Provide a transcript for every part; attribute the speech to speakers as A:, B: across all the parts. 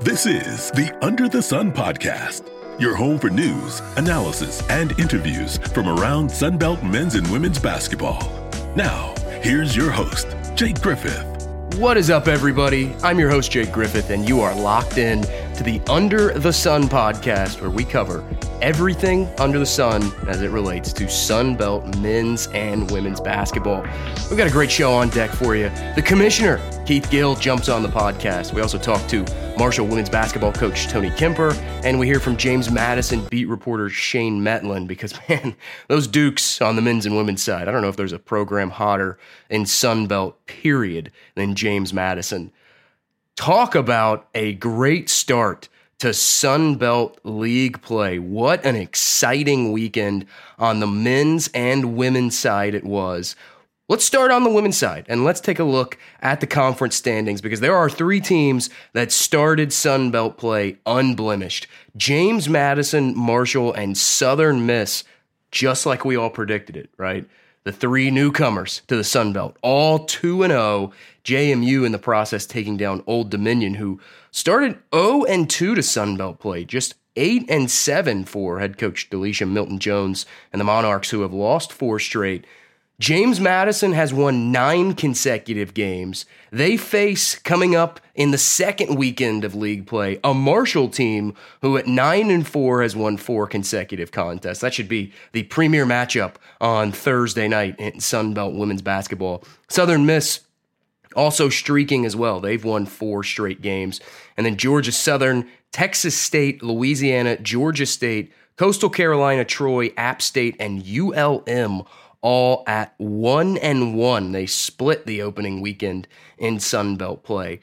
A: This is the Under the Sun podcast, your home for news, analysis, and interviews from around Sunbelt men's and women's basketball. Now, here's your host, Jake Griffith.
B: What is up, everybody? I'm your host, Jake Griffith, and you are locked in to the Under the Sun podcast, where we cover everything under the sun as it relates to Sunbelt men's and women's basketball. We've got a great show on deck for you. The commissioner, Keith Gill, jumps on the podcast. We also talk to Marshall women's basketball coach Tony Kemper, and we hear from James Madison beat reporter Shane Mettlen because, man, those Dukes on the men's and women's side, I don't know if there's a program hotter in Sunbelt, period, than James Madison. Talk about a great start to Sunbelt League play. What an exciting weekend on the men's and women's side it was. Let's start on the women's side and let's take a look at the conference standings because there are three teams that started Sunbelt play unblemished James Madison, Marshall, and Southern Miss, just like we all predicted it, right? The three newcomers to the Sun Belt, all 2 and 0. JMU in the process taking down Old Dominion, who started 0 and 2 to Sun Belt play, just 8 and 7 for head coach Delisha Milton Jones and the Monarchs, who have lost four straight. James Madison has won nine consecutive games. They face coming up in the second weekend of league play a Marshall team who at nine and four has won four consecutive contests. That should be the premier matchup on Thursday night in Sunbelt women's basketball. Southern Miss also streaking as well. They've won four straight games. And then Georgia Southern, Texas State, Louisiana, Georgia State, Coastal Carolina, Troy, App State, and ULM all at one and one. They split the opening weekend in Sun Belt play.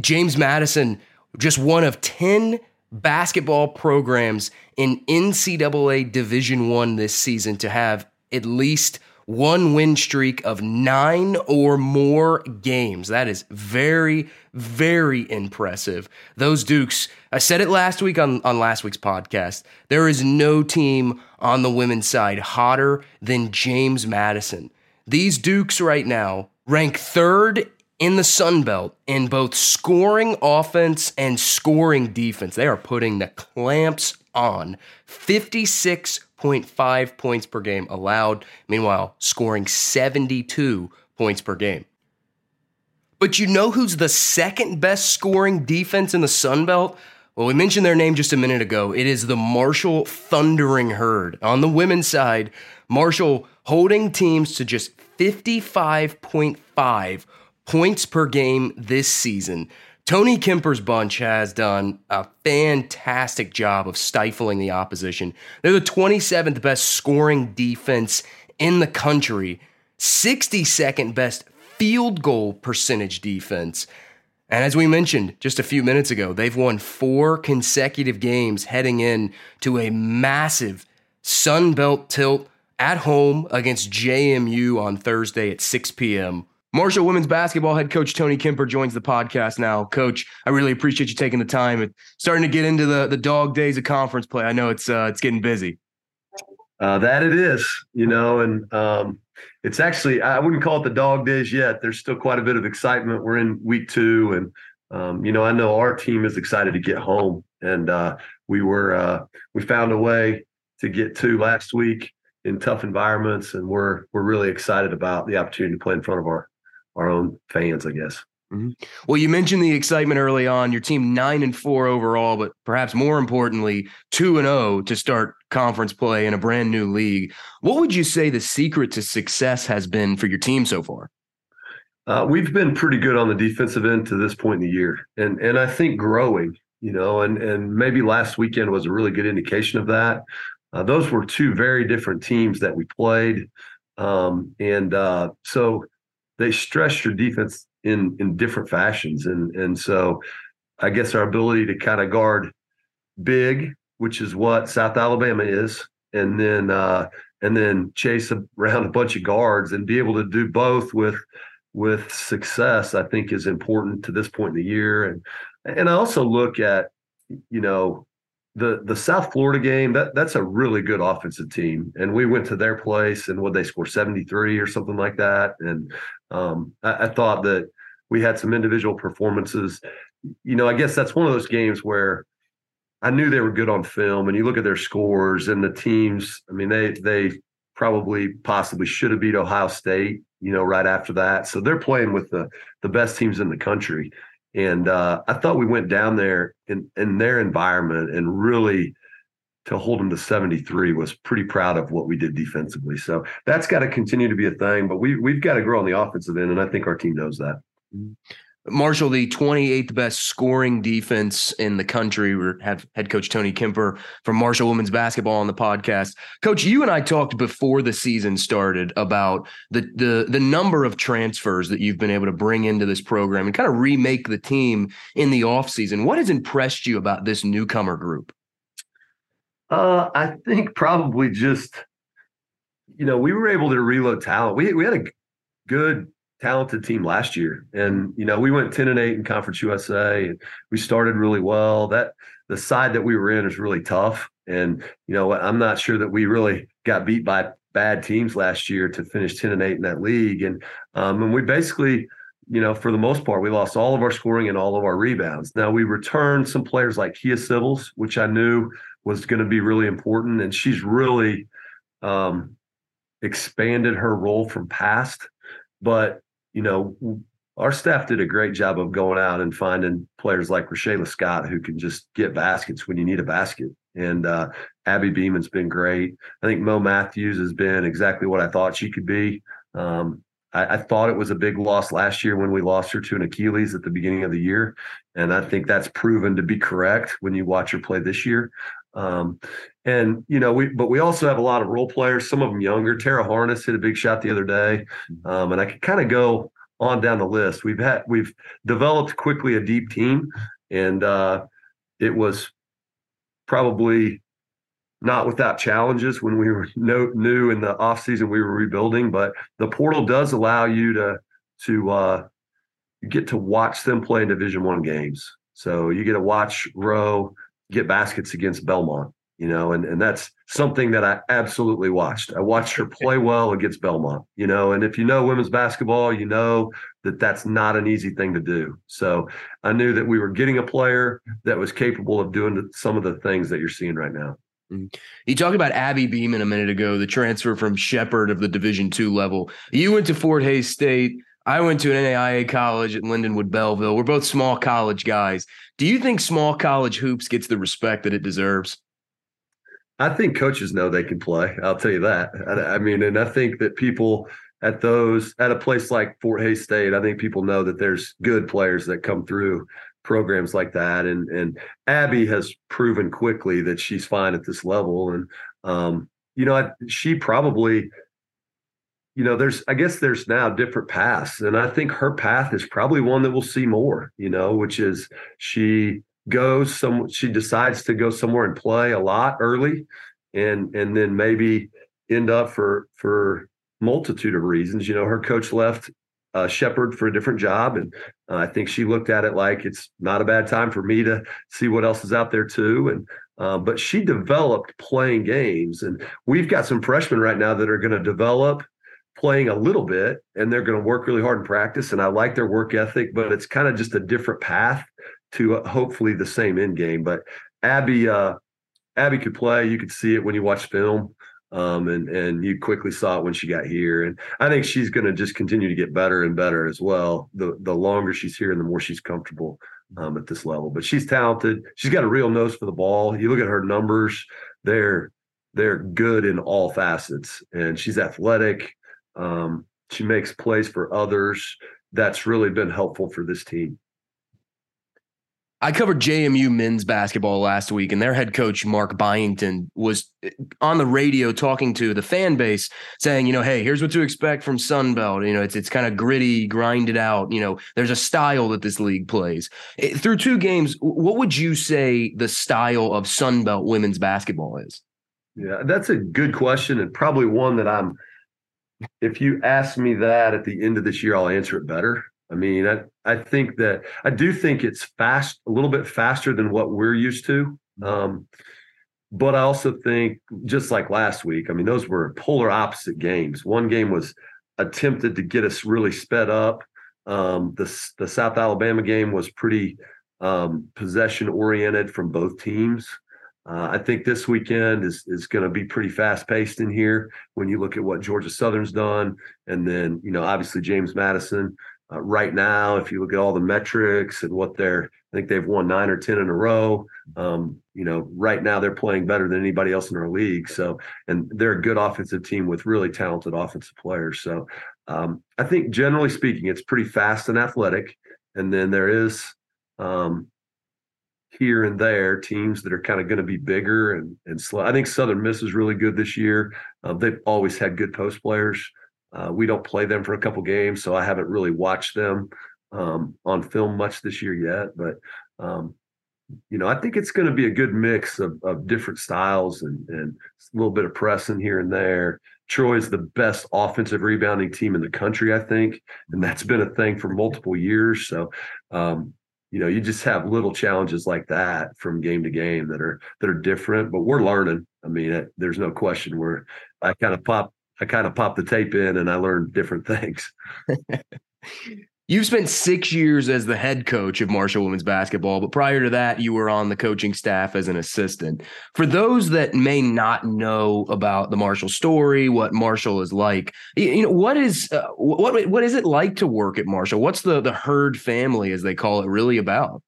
B: James Madison, just one of 10 basketball programs in NCAA Division One this season to have at least one win streak of nine or more games. That is very, very impressive. Those Dukes, I said it last week on, on last week's podcast. There is no team on the women's side hotter than James Madison. These Dukes right now rank third in the Sun Belt in both scoring offense and scoring defense. They are putting the clamps on 56.5 points per game allowed, meanwhile, scoring 72 points per game. But you know who's the second best scoring defense in the Sun Belt? Well, we mentioned their name just a minute ago. It is the Marshall Thundering Herd. On the women's side, Marshall holding teams to just 55.5 points per game this season. Tony Kemper's bunch has done a fantastic job of stifling the opposition. They're the 27th best scoring defense in the country, 62nd best field goal percentage defense. And as we mentioned just a few minutes ago, they've won four consecutive games heading in to a massive Sun Belt tilt at home against JMU on Thursday at 6 p.m. Marshall women's basketball head coach Tony Kemper joins the podcast now. Coach, I really appreciate you taking the time. and starting to get into the the dog days of conference play. I know it's uh, it's getting busy.
C: Uh, that it is, you know, and um, it's actually I wouldn't call it the dog days yet. There's still quite a bit of excitement. We're in week two, and um, you know, I know our team is excited to get home, and uh, we were uh, we found a way to get to last week in tough environments, and we're we're really excited about the opportunity to play in front of our our own fans, I guess.
B: Mm-hmm. Well, you mentioned the excitement early on. Your team nine and four overall, but perhaps more importantly, two and zero oh to start conference play in a brand new league. What would you say the secret to success has been for your team so far?
C: Uh, we've been pretty good on the defensive end to this point in the year, and and I think growing. You know, and and maybe last weekend was a really good indication of that. Uh, those were two very different teams that we played, um, and uh, so they stress your defense in in different fashions, and and so I guess our ability to kind of guard big, which is what South Alabama is, and then uh, and then chase around a bunch of guards and be able to do both with with success, I think is important to this point in the year. And and I also look at you know the the South Florida game that that's a really good offensive team, and we went to their place and what they score seventy three or something like that, and um, I, I, thought that we had some individual performances. you know, I guess that's one of those games where I knew they were good on film, and you look at their scores and the teams. I mean, they they probably possibly should have beat Ohio State, you know, right after that. So they're playing with the the best teams in the country. And uh, I thought we went down there in in their environment and really to hold them to 73 was pretty proud of what we did defensively. So that's got to continue to be a thing, but we we've got to grow on the offensive end, and I think our team knows that.
B: Mm-hmm. Marshall, the 28th best scoring defense in the country. We have head coach Tony Kemper from Marshall Women's Basketball on the podcast. Coach, you and I talked before the season started about the the the number of transfers that you've been able to bring into this program and kind of remake the team in the offseason. What has impressed you about this newcomer group?
C: Uh, I think probably just, you know, we were able to reload talent. We we had a good talented team last year. And, you know, we went 10 and 8 in Conference USA and we started really well. That the side that we were in is really tough. And, you know, I'm not sure that we really got beat by bad teams last year to finish 10 and 8 in that league. And um, and we basically, you know, for the most part, we lost all of our scoring and all of our rebounds. Now we returned some players like Kia Civils, which I knew was going to be really important. And she's really um, expanded her role from past. But you know, our staff did a great job of going out and finding players like Rashayla Scott who can just get baskets when you need a basket. And uh, Abby Beeman's been great. I think Mo Matthews has been exactly what I thought she could be. Um, I, I, thought it was a big loss last year when we lost her to an Achilles at the beginning of the year, and I think that's proven to be correct when you watch her play this year. Um, and you know, we but we also have a lot of role players, some of them younger. Tara Harness hit a big shot the other day, mm-hmm. um, and I could kind of go on down the list. We've had we've developed quickly a deep team, and uh, it was probably not without challenges when we were no, new in the off season we were rebuilding. But the portal does allow you to to uh, get to watch them play in Division One games. So you get to watch Rowe get baskets against Belmont, you know, and, and that's something that I absolutely watched. I watched her play well against Belmont, you know, and if you know women's basketball, you know that that's not an easy thing to do. So I knew that we were getting a player that was capable of doing some of the things that you're seeing right now.
B: Mm-hmm. You talked about Abby Beeman a minute ago, the transfer from Shepherd of the Division two level. You went to Fort Hays State. I went to an NAIA college at Lindenwood Belleville. We're both small college guys. Do you think small college hoops gets the respect that it deserves?
C: I think coaches know they can play. I'll tell you that. I, I, mean, and I think that people at those at a place like Fort Hays State, I think people know that there's good players that come through programs like that. And and Abby has proven quickly that she's fine at this level. And um, you know, I, she probably you know, there's, I guess there's now different paths. And I think her path is probably one that we'll see more, you know, which is she goes some, she decides to go somewhere and play a lot early and, and then maybe end up for, for multitude of reasons. You know, her coach left uh, Shepherd for a different job. And uh, I think she looked at it like it's not a bad time for me to see what else is out there too. And, uh, but she developed playing games. And we've got some freshmen right now that are going to develop playing a little bit and they're going to work really hard in practice and i like their work ethic but it's kind of just a different path to uh, hopefully the same end game but abby uh, abby could play you could see it when you watch film um, and and you quickly saw it when she got here and i think she's going to just continue to get better and better as well the the longer she's here and the more she's comfortable um, at this level but she's talented she's got a real nose for the ball you look at her numbers they're they're good in all facets and she's athletic um, she makes plays for others. That's really been helpful for this team.
B: I covered JMU men's basketball last week, and their head coach, Mark Byington, was eh, on the radio talking to the fan base, saying, you know, hey, here's what to expect from Sunbelt. You know, it's it's kind of gritty, grinded out. You know, there's a style that this league plays. It, eh, through two games, what would you say the style of Sunbelt women's basketball is?
C: Yeah, that's a good question, and probably one that I'm – if you ask me that at the end of this year, I'll answer it better. I mean, I, I think that I do think it's fast, a little bit faster than what we're used to. Um, but I also think, just like last week, I mean, those were polar opposite games. One game was attempted to get us really sped up. Um, the the South Alabama game was pretty um, possession oriented from both teams. Uh, I think this weekend is is going to be pretty fast paced in here when you look at what Georgia Southern's done, and then you know obviously James Madison. Uh, right now, if you look at all the metrics and what they're, I think they've won nine or ten in a row. Um, you know, right now they're playing better than anybody else in our league. So, and they're a good offensive team with really talented offensive players. So, um, I think generally speaking, it's pretty fast and athletic. And then there is um, here and there teams that are kind of going to be bigger and and slow. I think Southern Miss is really good this year. Uh, they've always had good post players. Uh, we don't play them for a couple games, so I haven't really watched them um, on film much this year yet. But um, you know, I think it's going to be a good mix of, of different styles and, and a little bit of pressing here and there. Troy is the best offensive rebounding team in the country, I think, and that's been a thing for multiple years. So, um, you know, you just have little challenges like that from game to game that are that are different. But we're learning. I mean, it, there's no question. We're I kind of pop I kind of popped the tape in and I learned different things.
B: You've spent six years as the head coach of Marshall women's basketball, but prior to that, you were on the coaching staff as an assistant. For those that may not know about the Marshall story, what Marshall is like, you know, what is uh, what what is it like to work at Marshall? What's the the herd family, as they call it, really about?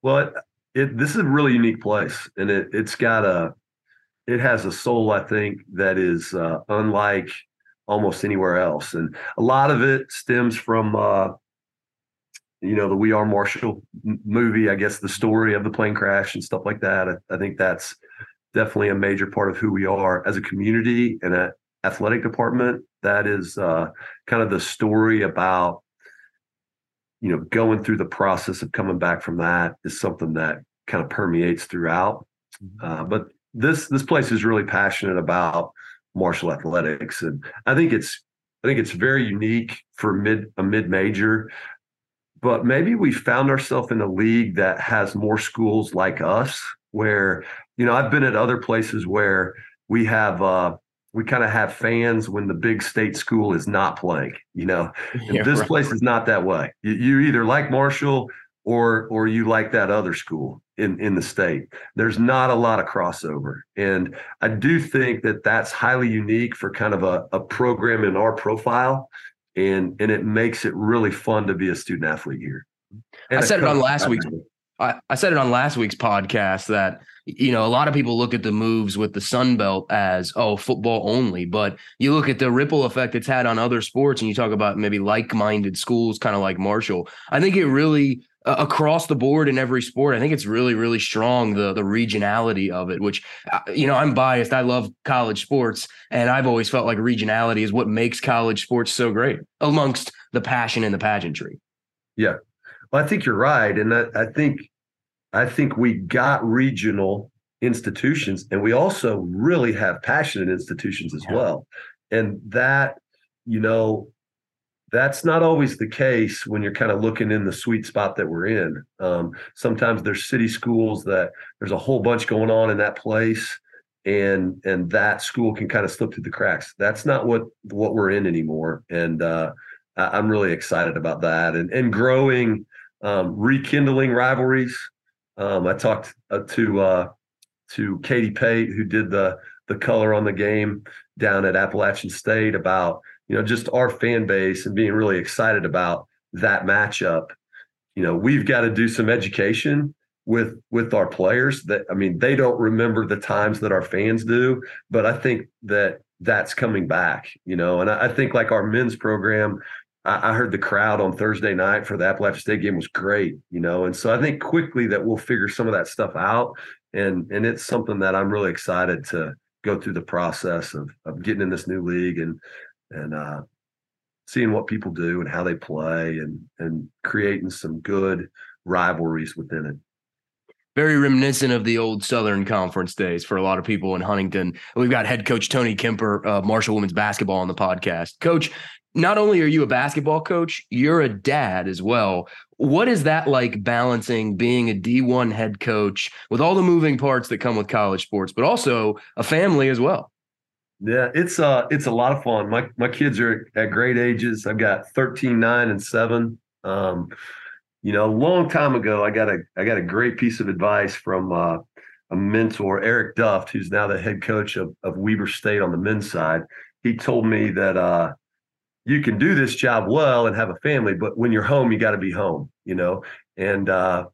C: Well, it, it, this is a really unique place, and it it's got a it has a soul, I think, that is uh, unlike almost anywhere else. And a lot of it stems from, uh, you know, the We Are Marshall movie, I guess the story of the plane crash and stuff like that. I, I think that's definitely a major part of who we are as a community and an athletic department. That is uh, kind of the story about, you know, going through the process of coming back from that is something that kind of permeates throughout. Mm-hmm. Uh, but this this place is really passionate about Marshall athletics, and I think it's I think it's very unique for mid a mid major. But maybe we found ourselves in a league that has more schools like us, where you know I've been at other places where we have uh, we kind of have fans when the big state school is not playing. You know, yeah, this right. place is not that way. You, you either like Marshall or or you like that other school in in the state. There's not a lot of crossover. And i do think that that's highly unique for kind of a, a program in our profile. And and it makes it really fun to be a student athlete here.
B: And i said it on last week's I, I said it on last week's podcast that you know a lot of people look at the moves with the sun belt as oh football only. But you look at the ripple effect it's had on other sports and you talk about maybe like-minded schools kind of like marshall. I think it really across the board in every sport. I think it's really, really strong the the regionality of it. Which uh, you know, I'm biased. I love college sports, and I've always felt like regionality is what makes college sports so great, amongst the passion and the pageantry.
C: Yeah, well, I think you're right, and I, I think I think we got regional institutions, and we also really have passionate institutions as yeah. well, and that you know that's not always the case when you're kind of looking in the sweet spot that we're in. Um, sometimes there's city schools that there's a whole bunch going on in that place, and and that school can kind of slip through the cracks. That's not what what we're in anymore, and uh, I, am really excited about that and and growing, um, rekindling rivalries. Um, I talked uh, to uh, to Katie Pate who did the the color on the game down at Appalachian State about you know, just our fan base and being really excited about that matchup. You know, we've got to do some education with with our players that I mean, they don't remember the times that our fans do, but I think that that's coming back, you know, and I, I think like our men's program, I, I heard the crowd on Thursday night for the Appalachian State game was great, you know, and so I think quickly that we'll figure some of that stuff out, and and it's something that I'm really excited to go through the process of of getting in this new league and and uh, seeing what people do and how they play and and creating some good rivalries within it
B: very reminiscent of the old Southern Conference days for a lot of people in Huntington. We've got head coach Tony Kemper, uh, Marshall Women's Basketball, on the podcast. Coach, not only are you a basketball coach, you're a dad as well. What is that like balancing being a D1 head coach with all the moving parts that come with college sports, but also a family as well?
C: Yeah, it's uh it's a lot of fun. My my kids are at great ages. I've got 13, 9, and 7. Um, you know, a long time ago, I got a I got a great piece of advice from uh, a mentor, Eric Duft, who's now the head coach of, of Weber State on the men's side. He told me that uh, you can do this job well and have a family, but when you're home, you got to be home, you know, and uh,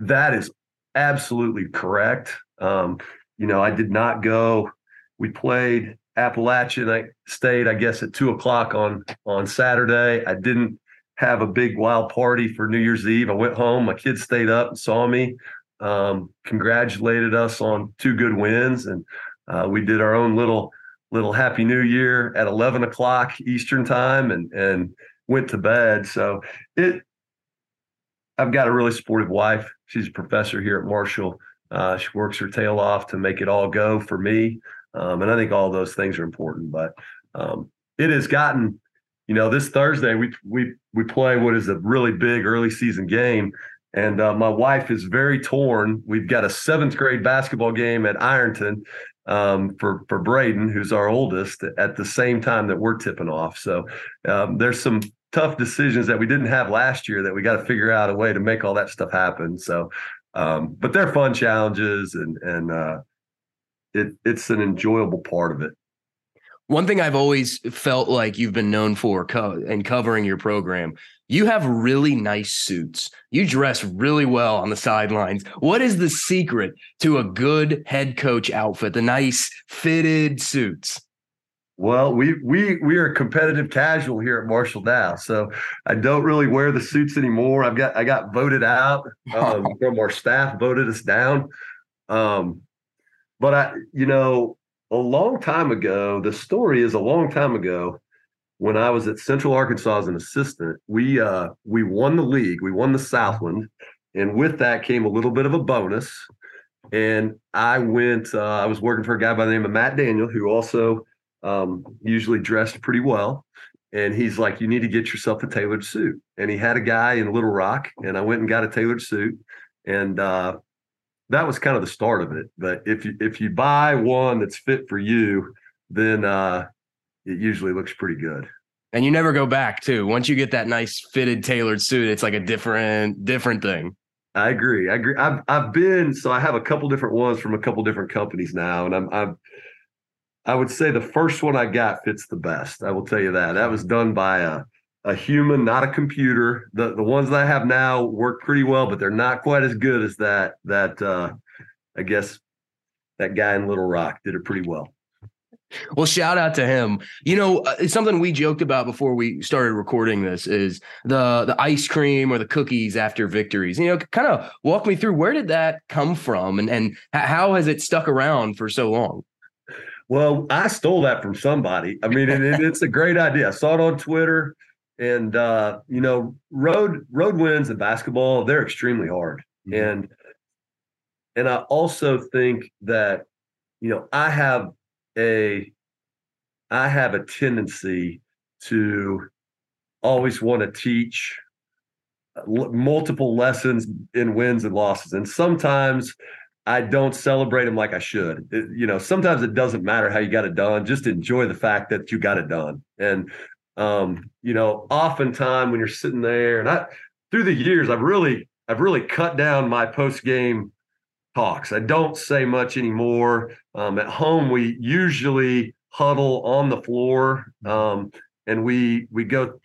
C: that is absolutely correct. Um, you know, I did not go. We played Appalachian State, I guess, at two o'clock on on Saturday. I didn't have a big wild party for New Year's Eve. I went home. My kids stayed up and saw me, um, congratulated us on two good wins, and uh, we did our own little little Happy New Year at eleven o'clock Eastern time, and and went to bed. So it, I've got a really supportive wife. She's a professor here at Marshall. Uh, she works her tail off to make it all go for me. Um, and I think all those things are important. But um, it has gotten, you know, this Thursday we we we play what is a really big early season game, and uh, my wife is very torn. We've got a seventh grade basketball game at Ironton um, for for Braden, who's our oldest, at the same time that we're tipping off. So um, there's some tough decisions that we didn't have last year that we got to figure out a way to make all that stuff happen. So, um, but they're fun challenges, and and uh, it it's an enjoyable part of it.
B: One thing I've always felt like you've been known for co- and covering your program, you have really nice suits. You dress really well on the sidelines. What is the secret to a good head coach outfit? The nice fitted suits.
C: Well, we we we are competitive casual here at Marshall Dow, so I don't really wear the suits anymore. I've got I got voted out um, from our staff, voted us down. Um, but I, you know, a long time ago, the story is a long time ago when I was at Central Arkansas as an assistant, we uh we won the league, we won the Southland, and with that came a little bit of a bonus. And I went, uh, I was working for a guy by the name of Matt Daniel, who also um, usually dressed pretty well. And he's like, You need to get yourself a tailored suit. And he had a guy in Little Rock, and I went and got a tailored suit. And uh, that was kind of the start of it. But if you if you buy one that's fit for you, then uh, it usually looks pretty good.
B: And you never go back too. Once you get that nice fitted tailored suit, it's like a different different thing.
C: I agree. I agree. I've I've been so I have a couple different ones from a couple different companies now, and I'm I'm I would say the first one I got fits the best. I will tell you that. That was done by a a human, not a computer. The the ones that I have now work pretty well, but they're not quite as good as that. That uh, I guess that guy in Little Rock did it pretty well.
B: Well, shout out to him. You know, uh, it's something we joked about before we started recording this is the the ice cream or the cookies after victories. You know, kind of walk me through where did that come from and and how has it stuck around for so long?
C: Well, I stole that from somebody. I mean, it, it's a great idea. I saw it on Twitter and uh, you know, road road wins in basketball they're extremely hard, mm-hmm. and and I also think that you know I have a I have a tendency to always want to teach uh, multiple lessons in wins and losses, and sometimes I don't celebrate them like I should. It, you know, sometimes it doesn't matter how you got it done. Just enjoy the fact that you got it done. And um, you know, oftentimes when you're sitting there, and I through the years, I've really I've really cut down my post game talks. I don't say much anymore. Um, at home, we usually huddle on the floor, um, and we we go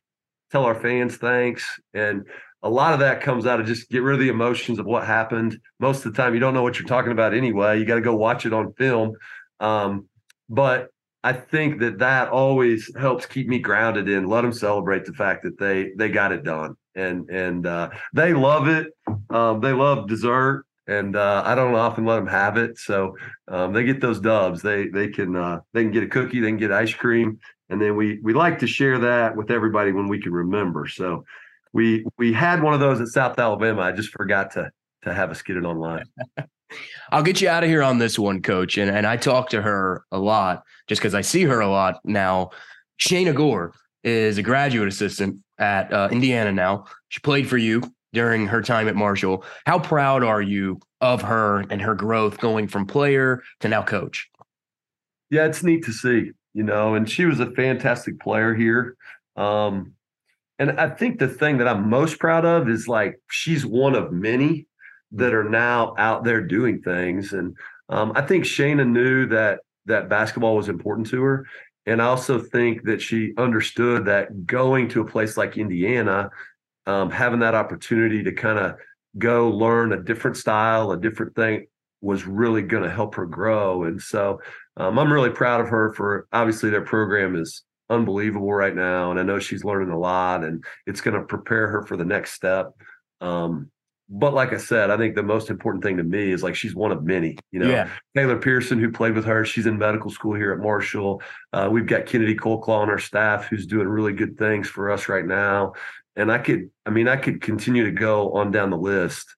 C: tell our fans thanks. And a lot of that comes out of just get rid of the emotions of what happened. Most of the time, you don't know what you're talking about anyway. You got to go watch it on film. Um, but I think that that always helps keep me grounded in let them celebrate the fact that they they got it done and and uh, they love it. Um, they love dessert, and uh, I don't often let them have it, so um, they get those dubs. They they can uh, they can get a cookie, they can get ice cream, and then we we like to share that with everybody when we can remember. So we we had one of those at South Alabama. I just forgot to to have us get it online.
B: I'll get you out of here on this one, coach. And, and I talk to her a lot just because I see her a lot now. Shayna Gore is a graduate assistant at uh, Indiana now. She played for you during her time at Marshall. How proud are you of her and her growth going from player to now coach?
C: Yeah, it's neat to see, you know, and she was a fantastic player here. Um, and I think the thing that I'm most proud of is like she's one of many that are now out there doing things. And um, I think Shayna knew that that basketball was important to her. And I also think that she understood that going to a place like Indiana, um, having that opportunity to kind of go learn a different style, a different thing was really going to help her grow. And so um, I'm really proud of her for obviously their program is unbelievable right now. And I know she's learning a lot and it's going to prepare her for the next step. Um, but like I said, I think the most important thing to me is like she's one of many. You know, yeah. Taylor Pearson, who played with her, she's in medical school here at Marshall. Uh, we've got Kennedy Colclaw on our staff, who's doing really good things for us right now. And I could, I mean, I could continue to go on down the list.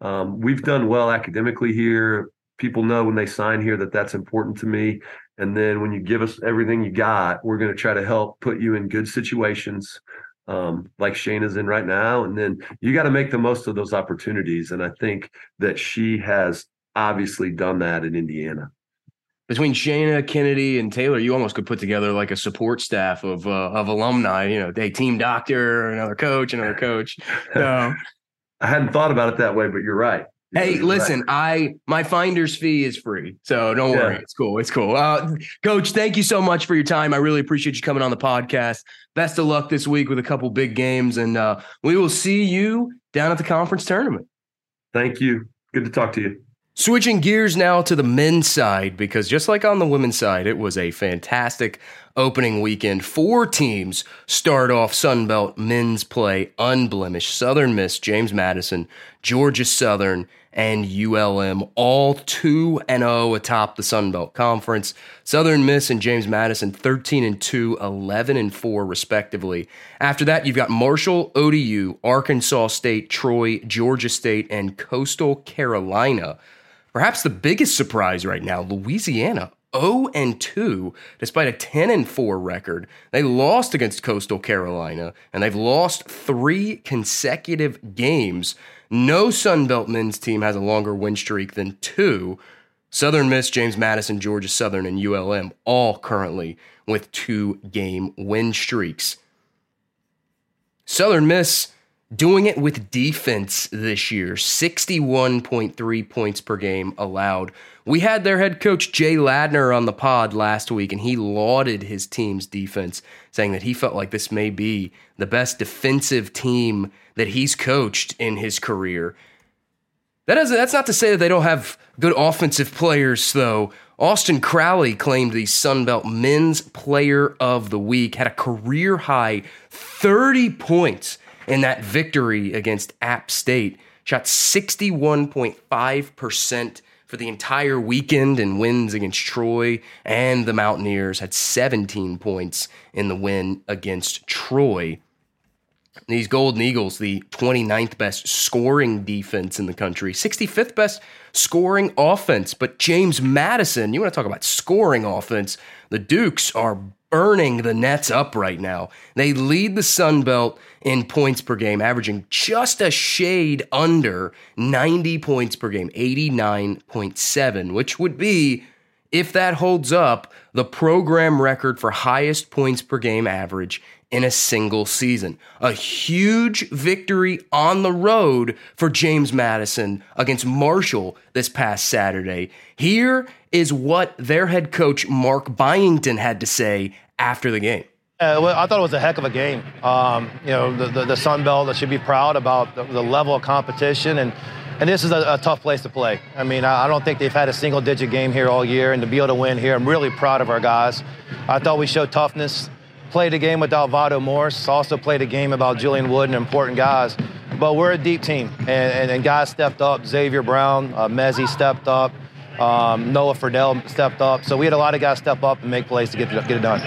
C: Um, we've done well academically here. People know when they sign here that that's important to me. And then when you give us everything you got, we're going to try to help put you in good situations um, like Shayna's in right now. And then you got to make the most of those opportunities. And I think that she has obviously done that in Indiana.
B: Between Shayna, Kennedy, and Taylor, you almost could put together like a support staff of uh, of alumni. You know, they team doctor, another coach, another coach. So,
C: I hadn't thought about it that way, but you're right.
B: Hey, listen, I my finder's fee is free, so don't yeah. worry. It's cool. It's cool. Uh, Coach, thank you so much for your time. I really appreciate you coming on the podcast. Best of luck this week with a couple big games, and uh, we will see you down at the conference tournament.
C: Thank you. Good to talk to you.
B: Switching gears now to the men's side, because just like on the women's side, it was a fantastic opening weekend. Four teams start off Sunbelt men's play unblemished. Southern Miss, James Madison, Georgia Southern, and ULM, all 2 and 0 atop the Sun Belt Conference. Southern Miss and James Madison 13 and 2, 11 and 4 respectively. After that, you've got Marshall, ODU, Arkansas State, Troy, Georgia State, and Coastal Carolina. Perhaps the biggest surprise right now, Louisiana 0 and 2 despite a 10 and 4 record. They lost against Coastal Carolina and they've lost 3 consecutive games. No Sunbelt men's team has a longer win streak than two. Southern Miss, James Madison, Georgia Southern, and ULM all currently with two game win streaks. Southern Miss doing it with defense this year 61.3 points per game allowed. We had their head coach Jay Ladner on the pod last week, and he lauded his team's defense, saying that he felt like this may be the best defensive team that he's coached in his career. That doesn't, that's not to say that they don't have good offensive players, though. Austin Crowley claimed the Sunbelt Men's Player of the Week, had a career high 30 points in that victory against App State, shot 61.5% for the entire weekend in wins against Troy and the Mountaineers, had 17 points in the win against Troy. These Golden Eagles, the 29th best scoring defense in the country, 65th best scoring offense. But James Madison, you want to talk about scoring offense? The Dukes are burning the Nets up right now. They lead the Sun Belt in points per game, averaging just a shade under 90 points per game, 89.7, which would be, if that holds up, the program record for highest points per game average in a single season. A huge victory on the road for James Madison against Marshall this past Saturday. Here is what their head coach, Mark Byington, had to say after the game.
D: Uh, well, I thought it was a heck of a game. Um, you know, the, the, the, Sun Belt should be proud about the, the level of competition, and and this is a, a tough place to play. I mean, I, I, don't think they've had a single-digit game here all year, and to be able to win here, I'm really proud of our guys. I thought we showed toughness played a game without Vado Morse, also played a game about Julian Wood and important guys. But we're a deep team, and, and, and guys stepped up. Xavier Brown, uh, Mezie stepped up. Um, Noah Freidel stepped up. So we had a lot of guys step up and make plays to get, get it done.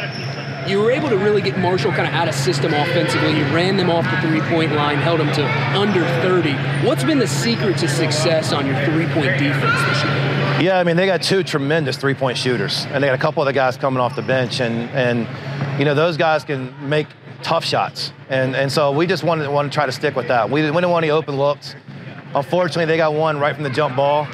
E: You were able to really get Marshall kind of out of system offensively. You ran them off the three point line, held them to under 30. What's been the secret to success on your three point defense this year?
D: Yeah, I mean, they got two tremendous three point shooters, and they got a couple of the guys coming off the bench. And, and you know, those guys can make tough shots. And, and so we just wanted, wanted to try to stick with that. We, we didn't want any open looks. Unfortunately, they got one right from the jump ball.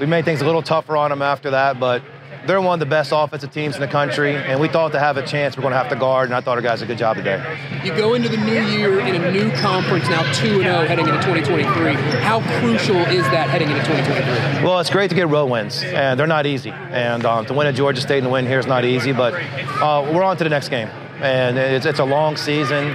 D: We made things a little tougher on them after that, but they're one of the best offensive teams in the country, and we thought to have a chance, we're going to have to guard, and I thought our guys did a good job today.
E: You go into the new year in a new conference now 2 0 heading into 2023. How crucial is that heading into 2023?
D: Well, it's great to get road wins, and they're not easy. And um, to win at Georgia State and win here is not easy, but uh, we're on to the next game and it's, it's a long season.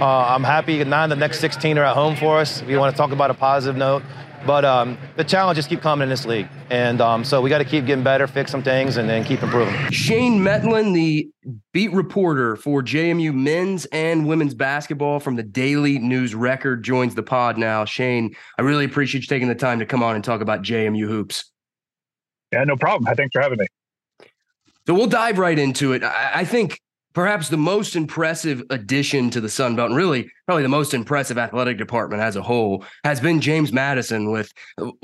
D: Uh, I'm happy nine of the next 16 are at home for us. If you want to talk about a positive note, but um, the challenges keep coming in this league. And um, so we got to keep getting better, fix some things, and then keep improving.
B: Shane Mettlen, the beat reporter for JMU men's and women's basketball from the Daily News Record, joins the pod now. Shane, I really appreciate you taking the time to come on and talk about JMU hoops.
F: Yeah, no problem. Thanks for having me.
B: So we'll dive right into it. I, I think perhaps the most impressive addition to the Sun Belt, and really probably the most impressive athletic department as a whole, has been James Madison with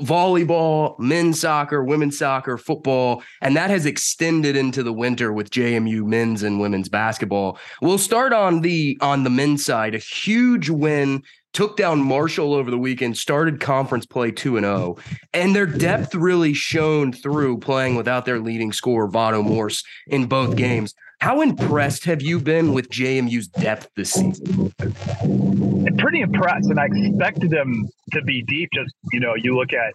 B: volleyball, men's soccer, women's soccer, football, and that has extended into the winter with JMU men's and women's basketball. We'll start on the on the men's side, a huge win took down Marshall over the weekend, started conference play 2 and 0, and their depth really shone through playing without their leading scorer Vado Morse in both games. How impressed have you been with JMU's depth this season?
F: Pretty impressed, and I expected them to be deep. Just you know, you look at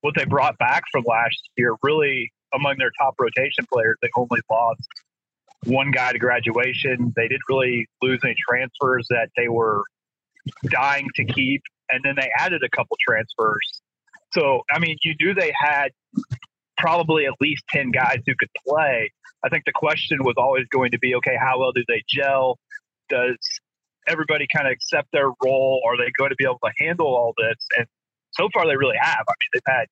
F: what they brought back from last year. Really, among their top rotation players, they only lost one guy to graduation. They didn't really lose any transfers that they were dying to keep, and then they added a couple transfers. So, I mean, you knew they had probably at least 10 guys who could play. I think the question was always going to be okay, how well do they gel? Does everybody kind of accept their role? Are they going to be able to handle all this? And so far, they really have. I mean, they've had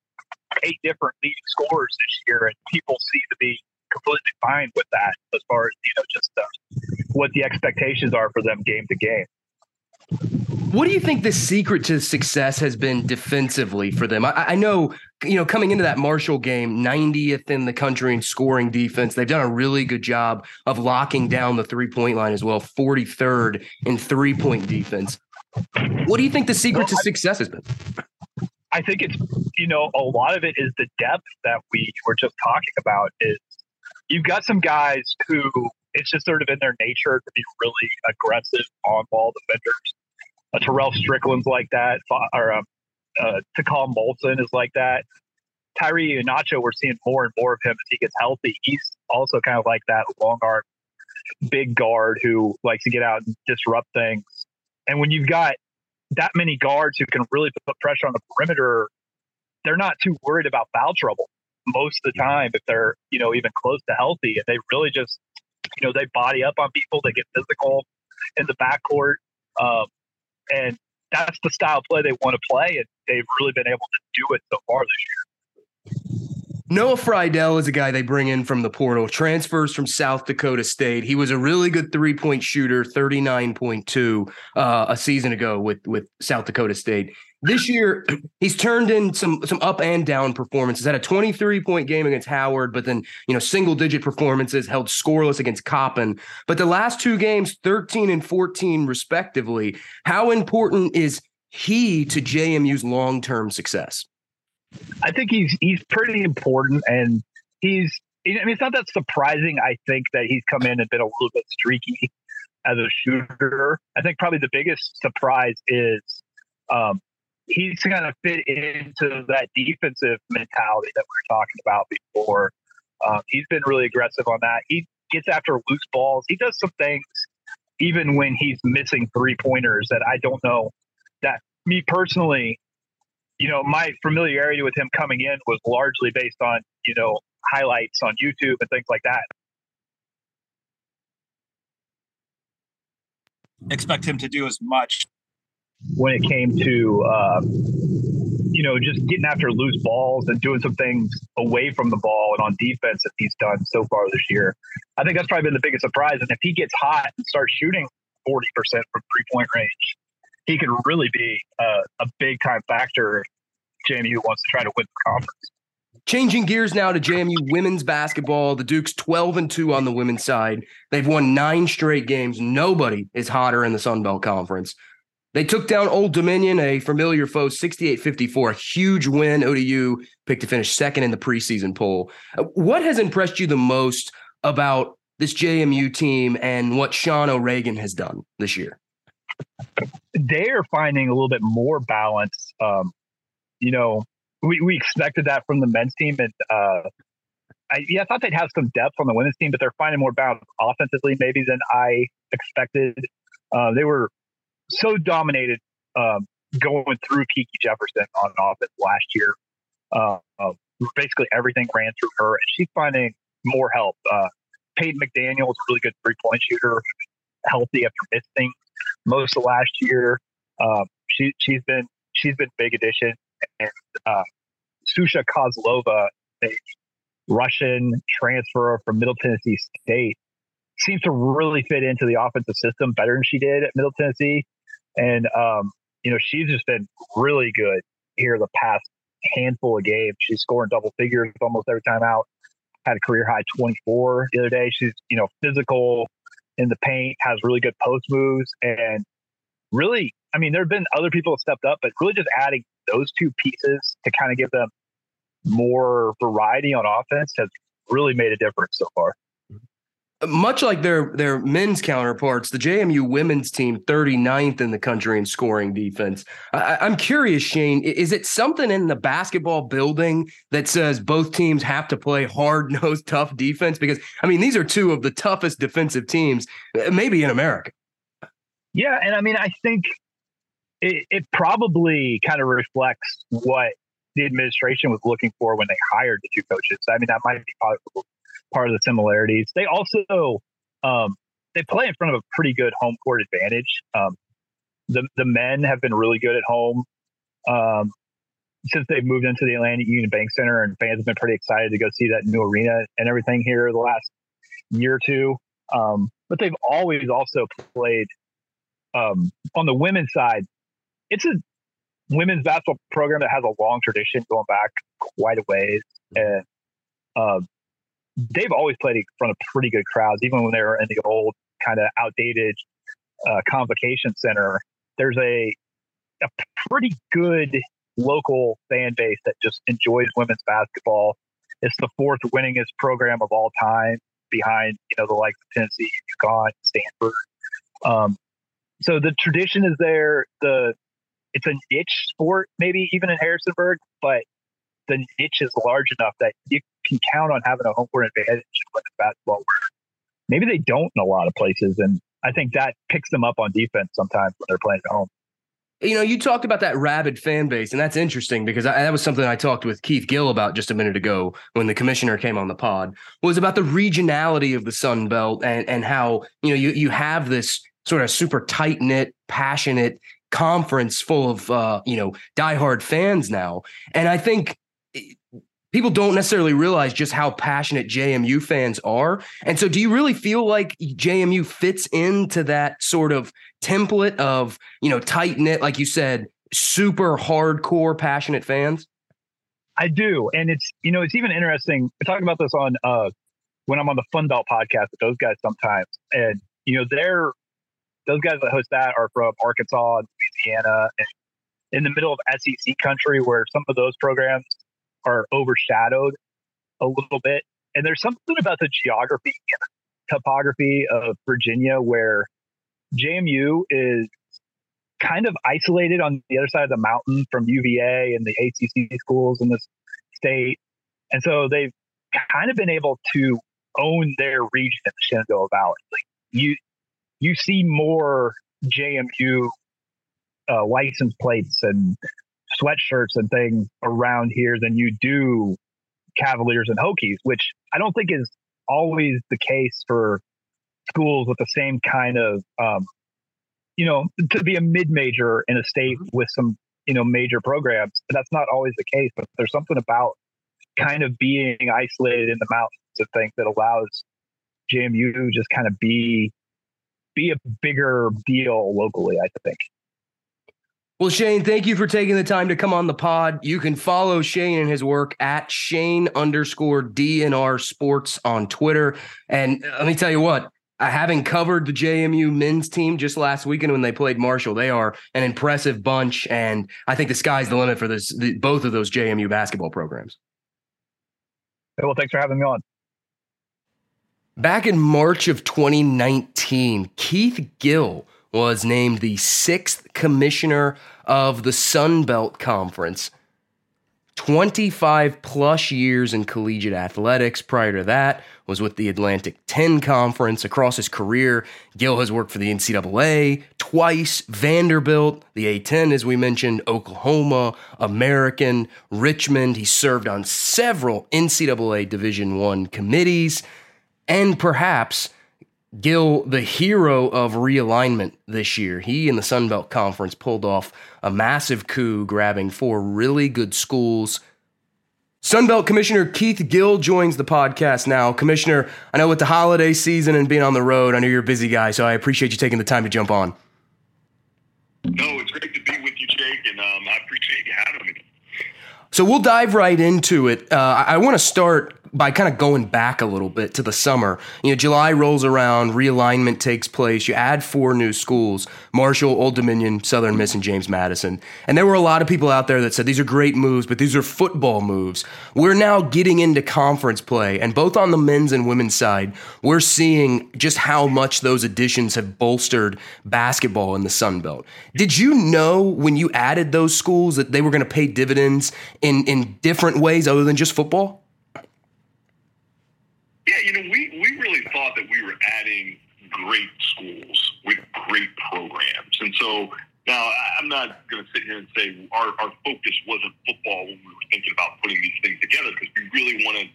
F: eight different leading scorers this year, and people seem to be completely fine with that as far as, you know, just uh, what the expectations are for them game to game.
B: What do you think the secret to success has been defensively for them? I, I, know, you know, coming into that Marshall game, 90th in the country in scoring defense. They've done a really good job of locking down the three point line as well, 43rd in three point defense. What do you think the secret to success has been?
F: I think it's, you know, a lot of it is the depth that we were just talking about. Is you've got some guys who it's just sort of in their nature to be really aggressive on ball defenders a Terrell Strickland's like that, or um, uh, Takal Molson is like that. Tyree Ihenacho, we're seeing more and more of him as he gets healthy. He's also kind of like that long arm, big guard who likes to get out and disrupt things. And when you've got that many guards who can really put pressure on the perimeter, they're not too worried about foul trouble most of the time if they're, you know, even close to healthy. And they really just, you know, they body up on people, they get physical in the backcourt. Um, and that's the style of play they want to play, and they've really been able to do it so far this
B: year. Noah Freidel is a guy they bring in from the portal, transfers from South Dakota State. He was a really good three point shooter, 39.2 uh, a season ago with, with South Dakota State. This year, he's turned in some some up and down performances. Had a 23 point game against Howard, but then you know single digit performances, held scoreless against Coppin. But the last two games, 13 and 14 respectively. How important is he to JMU's long term success?
F: I think he's he's pretty important, and he's. I mean, it's not that surprising. I think that he's come in and been a little bit streaky as a shooter. I think probably the biggest surprise is um, he's kind of fit into that defensive mentality that we were talking about before. Um, he's been really aggressive on that. He gets after loose balls. He does some things even when he's missing three pointers that I don't know that me personally, you know, my familiarity with him coming in was largely based on, you know, highlights on YouTube and things like that.
G: Expect him to do as much
F: when it came to uh, you know just getting after loose balls and doing some things away from the ball and on defense that he's done so far this year. I think that's probably been the biggest surprise. And if he gets hot and starts shooting forty percent from three point range, he could really be uh, a big time factor. JMU wants to try to win the conference.
B: Changing gears now to JMU women's basketball. The Dukes 12 and 2 on the women's side. They've won nine straight games. Nobody is hotter in the Sun Belt Conference. They took down Old Dominion, a familiar foe, 68 54, a huge win. ODU picked to finish second in the preseason poll. Uh, what has impressed you the most about this JMU team and what Sean O'Regan has done this year?
F: They are finding a little bit more balance. Um, you know, we, we expected that from the men's team. And uh, I, yeah, I thought they'd have some depth on the women's team, but they're finding more balance offensively maybe than I expected. Uh, they were so dominated um, going through Kiki Jefferson on offense last year. Uh, uh, basically everything ran through her, and she's finding more help. Uh, Peyton McDaniel is a really good three point shooter, healthy after missing most of last year. Um, she she's been she's been big addition, and uh, Susha Kozlova, a Russian transfer from Middle Tennessee State, seems to really fit into the offensive system better than she did at Middle Tennessee. And, um, you know, she's just been really good here the past handful of games. She's scoring double figures almost every time out. Had a career high 24 the other day. She's, you know, physical in the paint, has really good post moves, and really, I mean, there have been other people stepped up, but really just adding those two pieces to kind of give them more variety on offense has really made a difference so far
B: much like their their men's counterparts, the JMU women's team 39th in the country in scoring defense. I, am curious, Shane, is it something in the basketball building that says both teams have to play hard nosed, tough defense? Because I mean, these are two of the toughest defensive teams, uh, maybe in America.
F: Yeah, and I mean, I think it, it probably kind of reflects what the administration was looking for when they hired the two coaches. I mean, that might be part of the similarities. They also um, they play in front of a pretty good home court advantage. Um, the the men have been really good at home um, since they've moved into the Atlantic Union Bank Center, and fans have been pretty excited to go see that new arena and everything here the last year or two. Um, but they've always also played um, on the women's side. It's a women's basketball program that has a long tradition going back quite a ways, and uh, they've always played in front of pretty good crowds, even when they were in the old kind of outdated uh, convocation center. There's a a pretty good local fan base that just enjoys women's basketball. It's the fourth winningest program of all time, behind you know the likes of Tennessee, UConn, Stanford. Um, so the tradition is there. The it's a niche sport, maybe even in Harrisonburg, but the niche is large enough that you can count on having a home court advantage with basketball where maybe they don't in a lot of places. And I think that picks them up on defense sometimes when they're playing at home.
B: You know, you talked about that rabid fan base, and that's interesting because I, that was something I talked with Keith Gill about just a minute ago when the commissioner came on the pod. Was about the regionality of the Sun Belt and and how you know you you have this sort of super tight knit, passionate conference full of uh, you know diehard fans now, and I think people don't necessarily realize just how passionate JMU fans are. And so, do you really feel like JMU fits into that sort of template of, you know, tight knit, like you said, super hardcore, passionate fans?
F: I do. And it's, you know, it's even interesting. I talk about this on, uh, when I'm on the Fun Belt podcast with those guys sometimes. And, you know, they're, those guys that host that are from Arkansas and Louisiana and in the middle of SEC country where some of those programs are overshadowed a little bit. And there's something about the geography and topography of Virginia where JMU is kind of isolated on the other side of the mountain from UVA and the ACC schools in this state. And so they've kind of been able to own their region in the Shenandoah Valley. Like you, you see more JMU uh, license plates and sweatshirts and things around here than you do Cavaliers and Hokies, which I don't think is always the case for schools with the same kind of, um, you know, to be a mid major in a state mm-hmm. with some, you know, major programs. But that's not always the case. But there's something about kind of being isolated in the mountains of things that allows JMU just kind of be be a bigger deal locally. I think.
B: Well, Shane, thank you for taking the time to come on the pod. You can follow Shane and his work at Shane underscore DNR Sports on Twitter. And let me tell you what, uh, having covered the JMU men's team just last weekend when they played Marshall, they are an impressive bunch, and I think the sky's the limit for this the, both of those JMU basketball programs.
F: Hey, Well, thanks for having me on.
B: Back in March of 2019, Keith Gill was named the sixth commissioner of the Sun Belt Conference. 25 plus years in collegiate athletics. Prior to that, was with the Atlantic 10 Conference. Across his career, Gill has worked for the NCAA twice, Vanderbilt, the A10, as we mentioned, Oklahoma, American, Richmond. He served on several NCAA Division One committees, and perhaps Gill, the hero of realignment this year. He and the Sun Belt Conference pulled off a massive coup, grabbing four really good schools. Sunbelt Commissioner Keith Gill joins the podcast now. Commissioner, I know with the holiday season and being on the road, I know you're a busy guy, so I appreciate you taking the time to jump on.
H: No, it's great to be with you, Jake, and um, I appreciate you having me.
B: So we'll dive right into it. Uh, I, I want to start by kind of going back a little bit to the summer. You know, July rolls around, realignment takes place. You add four new schools Marshall, Old Dominion, Southern Miss, and James Madison. And there were a lot of people out there that said these are great moves, but these are football moves. We're now getting into conference play, and both on the men's and women's side, we're seeing just how much those additions have bolstered basketball in the Sun Belt. Did you know when you added those schools that they were going to pay dividends in, in different ways other than just football?
H: Yeah, you know, we, we really thought that we were adding great schools with great programs. And so now I'm not going to sit here and say our, our focus wasn't football when we were thinking about putting these things together because we really wanted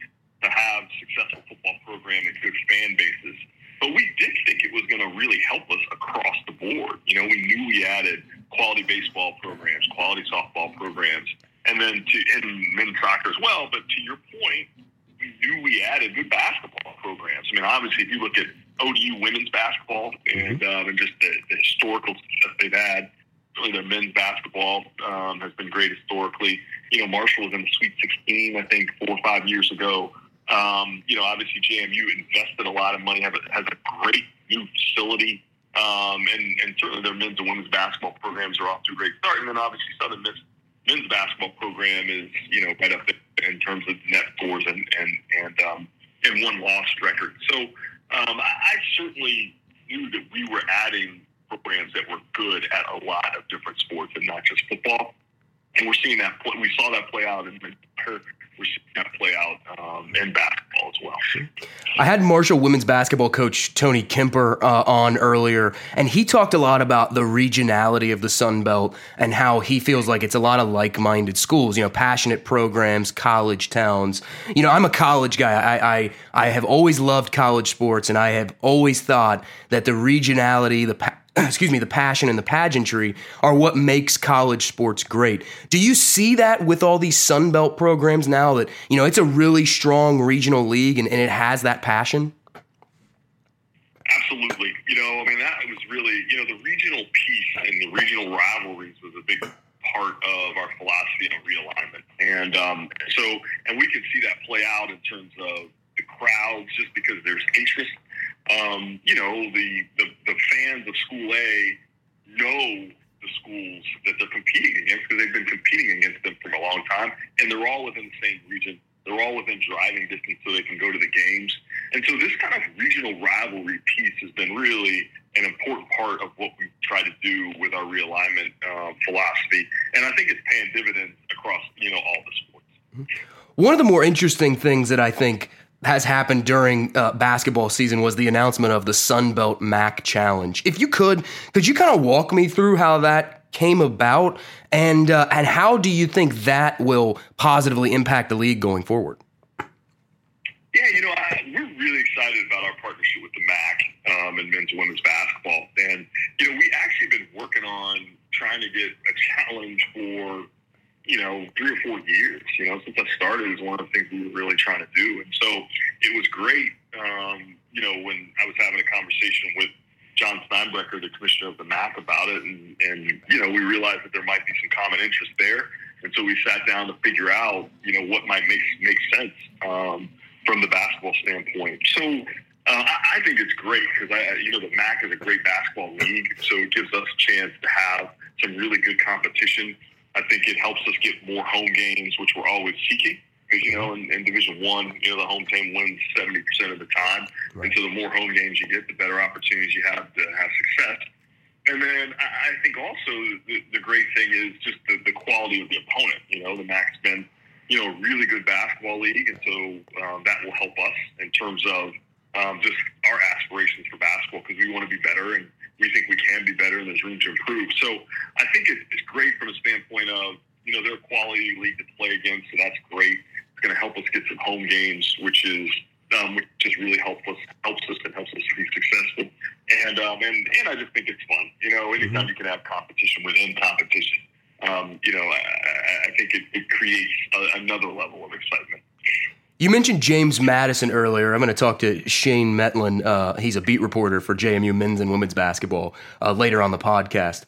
H: to have successful football program and good fan bases. But we did think it was going to really help us across the board. You know, we knew we added quality baseball programs, quality softball programs, and then to and men's soccer as well. But to your point, we knew we added good basketball programs. I mean, obviously, if you look at ODU women's basketball and, um, and just the, the historical success they've had, certainly their men's basketball um, has been great historically. You know, Marshall was in the Sweet 16, I think, four or five years ago. Um, you know, obviously JMU invested a lot of money, have a, has a great new facility, um, and, and certainly their men's and women's basketball programs are off to a great start. And then obviously Southern Miss men's basketball program is, you know, right up there in terms of net scores and and and um, and one lost record. So um, I certainly knew that we were adding programs that were good at a lot of different sports and not just football. And we're seeing that. We saw that play out in we're seeing that play out um, in basketball as well.
B: I had Marshall women's basketball coach Tony Kemper uh, on earlier, and he talked a lot about the regionality of the Sun Belt and how he feels like it's a lot of like-minded schools. You know, passionate programs, college towns. You know, I'm a college guy. I I, I have always loved college sports, and I have always thought that the regionality, the pa- excuse me, the passion and the pageantry are what makes college sports great. Do you see that with all these Sun Belt programs now that, you know, it's a really strong regional league and, and it has that passion?
H: Absolutely. You know, I mean, that was really, you know, the regional piece and the regional rivalries was a big part of our philosophy on realignment. And um, so, and we can see that play out in terms of the crowds just because there's interest um, you know, the, the, the fans of School A know the schools that they're competing against because they've been competing against them for a long time, and they're all within the same region. They're all within driving distance, so they can go to the games. And so, this kind of regional rivalry piece has been really an important part of what we try to do with our realignment uh, philosophy, and I think it's paying dividends across you know all the sports.
B: One of the more interesting things that I think has happened during uh, basketball season was the announcement of the Sun Belt MAC Challenge. If you could, could you kind of walk me through how that came about, and uh, and how do you think that will positively impact the league going forward?
H: Yeah, you know, I, we're really excited about our partnership with the MAC um, and men's and women's basketball, and you know, we actually been working on trying to get a challenge for you know, three or four years. You know, since I started, is one of the things we were really trying to do. And so it was great. Um, you know, when I was having a conversation with Jon Steinbrecher, the commissioner of the MAC, about it, and, and you know, we realized that there might be some common interest there. And so we sat down to figure out, you know, what might make make sense um, from the basketball standpoint. So Uh, I, I think it's great because I, you know, the MAC is a great basketball league, so it gives us a chance to have some really good competition. I think it helps us get more home games, which we're always seeking. Because you know, in, in Division One, you know, the home team wins seventy percent of the time, right. and so the more home games you get, the better opportunities you have to have success. And then I, I think also the, the great thing is just the, the quality of the opponent. You know, the MAC's been, you know, a really good basketball league, and so um, that will help us in terms of um, just our aspirations for basketball because we want to be better and we think we can be better and there's room to improve. So I think it's, it's great from a standpoint of, you know, they're a quality league to play against, so that's great. It's going to help us get some home games, which is um, which just really helps us helps us and helps us be successful. And um, and and I just think it's fun. You know, anytime mm-hmm. you can have competition within competition, um, you know, I, I think it, it creates a, another level of excitement.
B: You mentioned James Madison earlier. I'm going to talk to Shane Mettlen. Uh, he's a beat reporter for JMU men's and women's basketball uh, later on the podcast.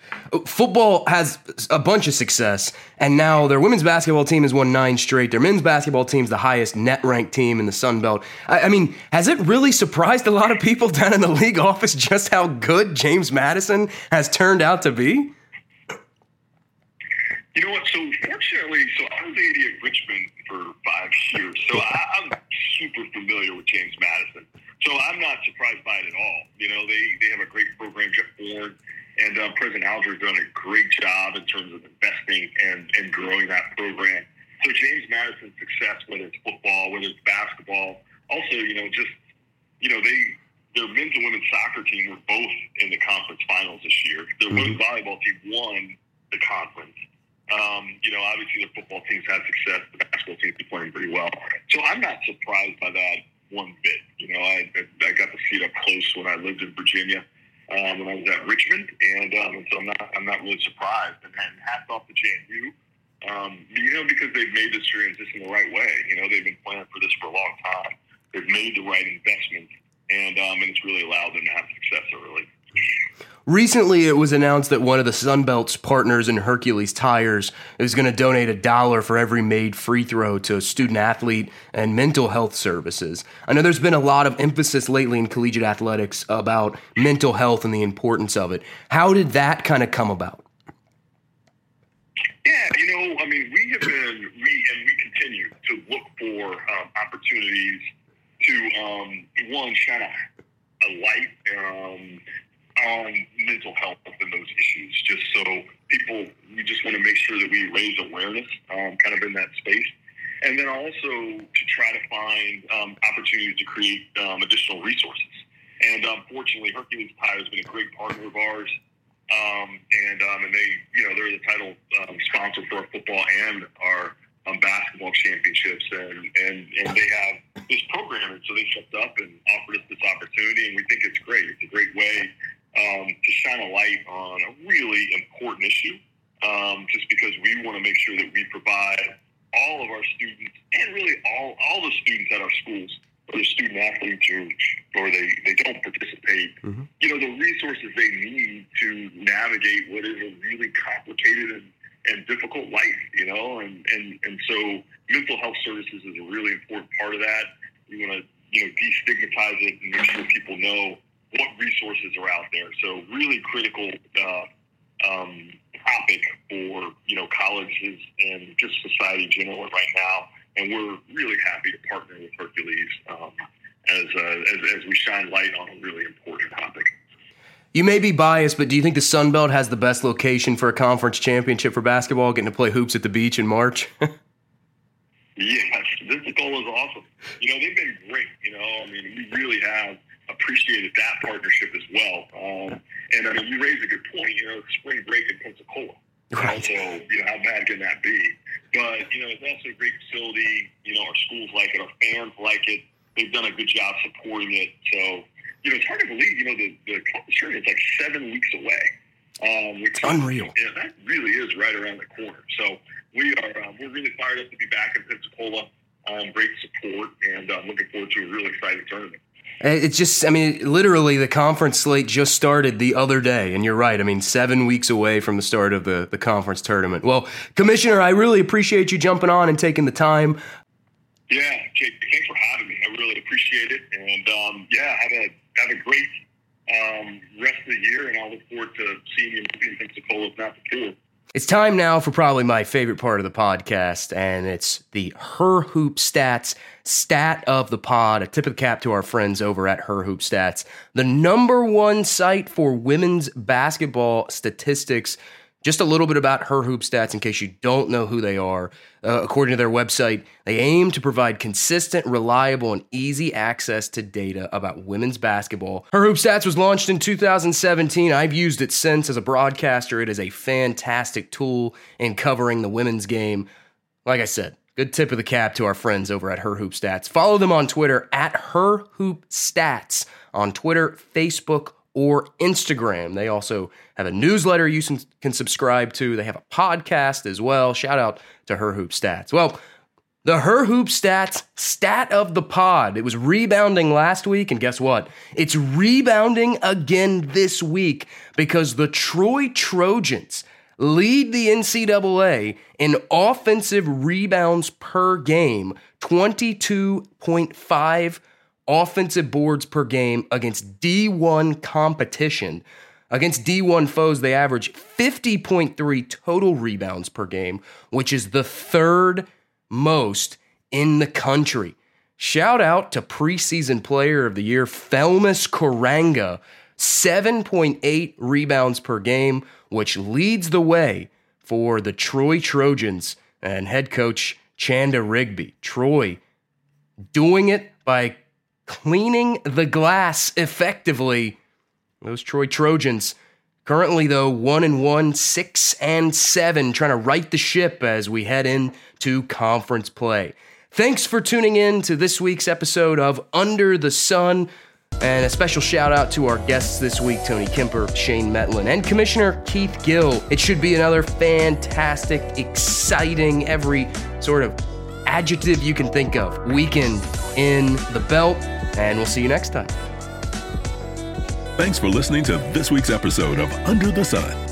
B: Football has a bunch of success, and now their women's basketball team has won nine straight. Their men's basketball team's the highest net ranked team in the Sun Belt. I, I mean, has it really surprised a lot of people down in the league office just how good James Madison has turned out to be?
H: You know what? So fortunately, so I was AD at Richmond for five years, so I, I'm super familiar with James Madison. So I'm not surprised by it at all. You know, they they have a great program, Jeff Bourne, and uh, President Alger has done a great job in terms of investing and and growing that program. So James Madison's success, whether it's football, whether it's basketball, also you know just you know they their men's and women's soccer team were both in the conference finals this year. Their mm-hmm. women's volleyball team won the conference. Um, you know, obviously the football team's had success. The basketball team's been playing pretty well. So I'm not surprised by that one bit. You know, I, I got to see it up close when I lived in Virginia, um, when I was at Richmond, and, um, so I'm not I'm not really surprised. And, and hats off to JMU. Um, you know, because they've made this transition the right way. You know, they've been planning for this for a long time. They've made the right investments, and um, and it's really allowed them to have success early.
B: Recently, it was announced that one of the Sunbelt's partners in Hercules Tires is going to donate a dollar for every made free throw to a student athlete and mental health services. I know there's been a lot of emphasis lately in collegiate athletics about mental health and the importance of it. How did that kind of come about?
H: Yeah, you know, I mean, we have been, we and we continue to look for um, opportunities to, um, one, shine a, light um, on mental health and those issues, just so people, we just want to make sure that we raise awareness um, kind of in that space. And then also to try to find um, opportunities to create um, additional resources. And unfortunately, um, Hercules Tire has been a great partner of ours. Um, and um, and they, you know, they're the title sponsor for our football and our basketball championships, and, and and they have this program, and so they stepped up and offered us this opportunity, and we think it's great. It's a great way um, to shine a light on a really important issue, um, just because we want to make sure that we provide all of our students and really all, all the students at our schools, whether student athletes or, or they, they don't participate, mm-hmm. you know, the resources they need to navigate what is a really complicated and, and difficult life, you know, and, and, and so mental health services is a really important part of that. We want to, you know, destigmatize it and make sure people know what resources are out there. So really critical uh, um, topic for you know colleges and just society generally right now. And we're really happy to partner with Hercules um, as, uh, as as we shine light on a really important topic.
B: You may be biased, but do you think the Sun Belt has the best location for a conference championship for basketball, getting to play hoops at the beach in March?
H: yes, Pensacola is awesome. You know, they've been great. You know, I mean, we really have appreciated that partnership as well. Um, and I mean, you raise a good point. You know, spring break in Pensacola. Right. So, you know, how bad can that be? But, you know, it's also a great facility. You know, our schools like it, our fans like it. They've done a good job supporting it. So, you know, it's hard to believe, you know, the, the conference is like seven weeks away.
B: Um, which, it's unreal.
H: Yeah, that really is right around the corner. So we are um, we're really fired up to be back in Pensacola. Um, great support, and I'm looking forward to a really exciting tournament.
B: It's just, I mean, literally the conference slate just started the other day. And you're right. I mean, seven weeks away from the start of the, the conference tournament. Well, Commissioner, I really appreciate you jumping on and taking the time.
H: Yeah, Jake, thanks for having me. I really appreciate it. And um, yeah, have a have a great um, rest of the year, and I'll look forward to seeing you in Pensacola, if not the before.
B: It's time now for probably my favorite part of the podcast, and it's the Her Hoop Stats stat of the pod. A tip of the cap to our friends over at Her Hoop Stats, the number one site for women's basketball statistics. Just a little bit about Her Hoop Stats in case you don't know who they are. Uh, according to their website, they aim to provide consistent, reliable, and easy access to data about women's basketball. Her Hoop Stats was launched in 2017. I've used it since as a broadcaster. It is a fantastic tool in covering the women's game. Like I said, good tip of the cap to our friends over at Her Hoop Stats. Follow them on Twitter at Her Hoop Stats on Twitter, Facebook, or Instagram. They also have a newsletter you can subscribe to. They have a podcast as well. Shout out to Her Hoop Stats. Well, the Her Hoop Stats stat of the pod. It was rebounding last week, and guess what? It's rebounding again this week because the Troy Trojans lead the NCAA in offensive rebounds per game 22.5 offensive boards per game against D1 competition. Against D1 foes, they average 50.3 total rebounds per game, which is the third most in the country. Shout out to preseason player of the year, Felmus Koranga, 7.8 rebounds per game, which leads the way for the Troy Trojans and head coach Chanda Rigby. Troy doing it by cleaning the glass effectively. Those Troy Trojans currently though one and one, six and seven, trying to right the ship as we head into conference play. Thanks for tuning in to this week's episode of Under the Sun. And a special shout out to our guests this week Tony Kemper, Shane Mettlen, and Commissioner Keith Gill. It should be another fantastic, exciting, every sort of adjective you can think of weekend in the belt and we'll see you next time.
A: Thanks for listening to this week's episode of Under the Sun.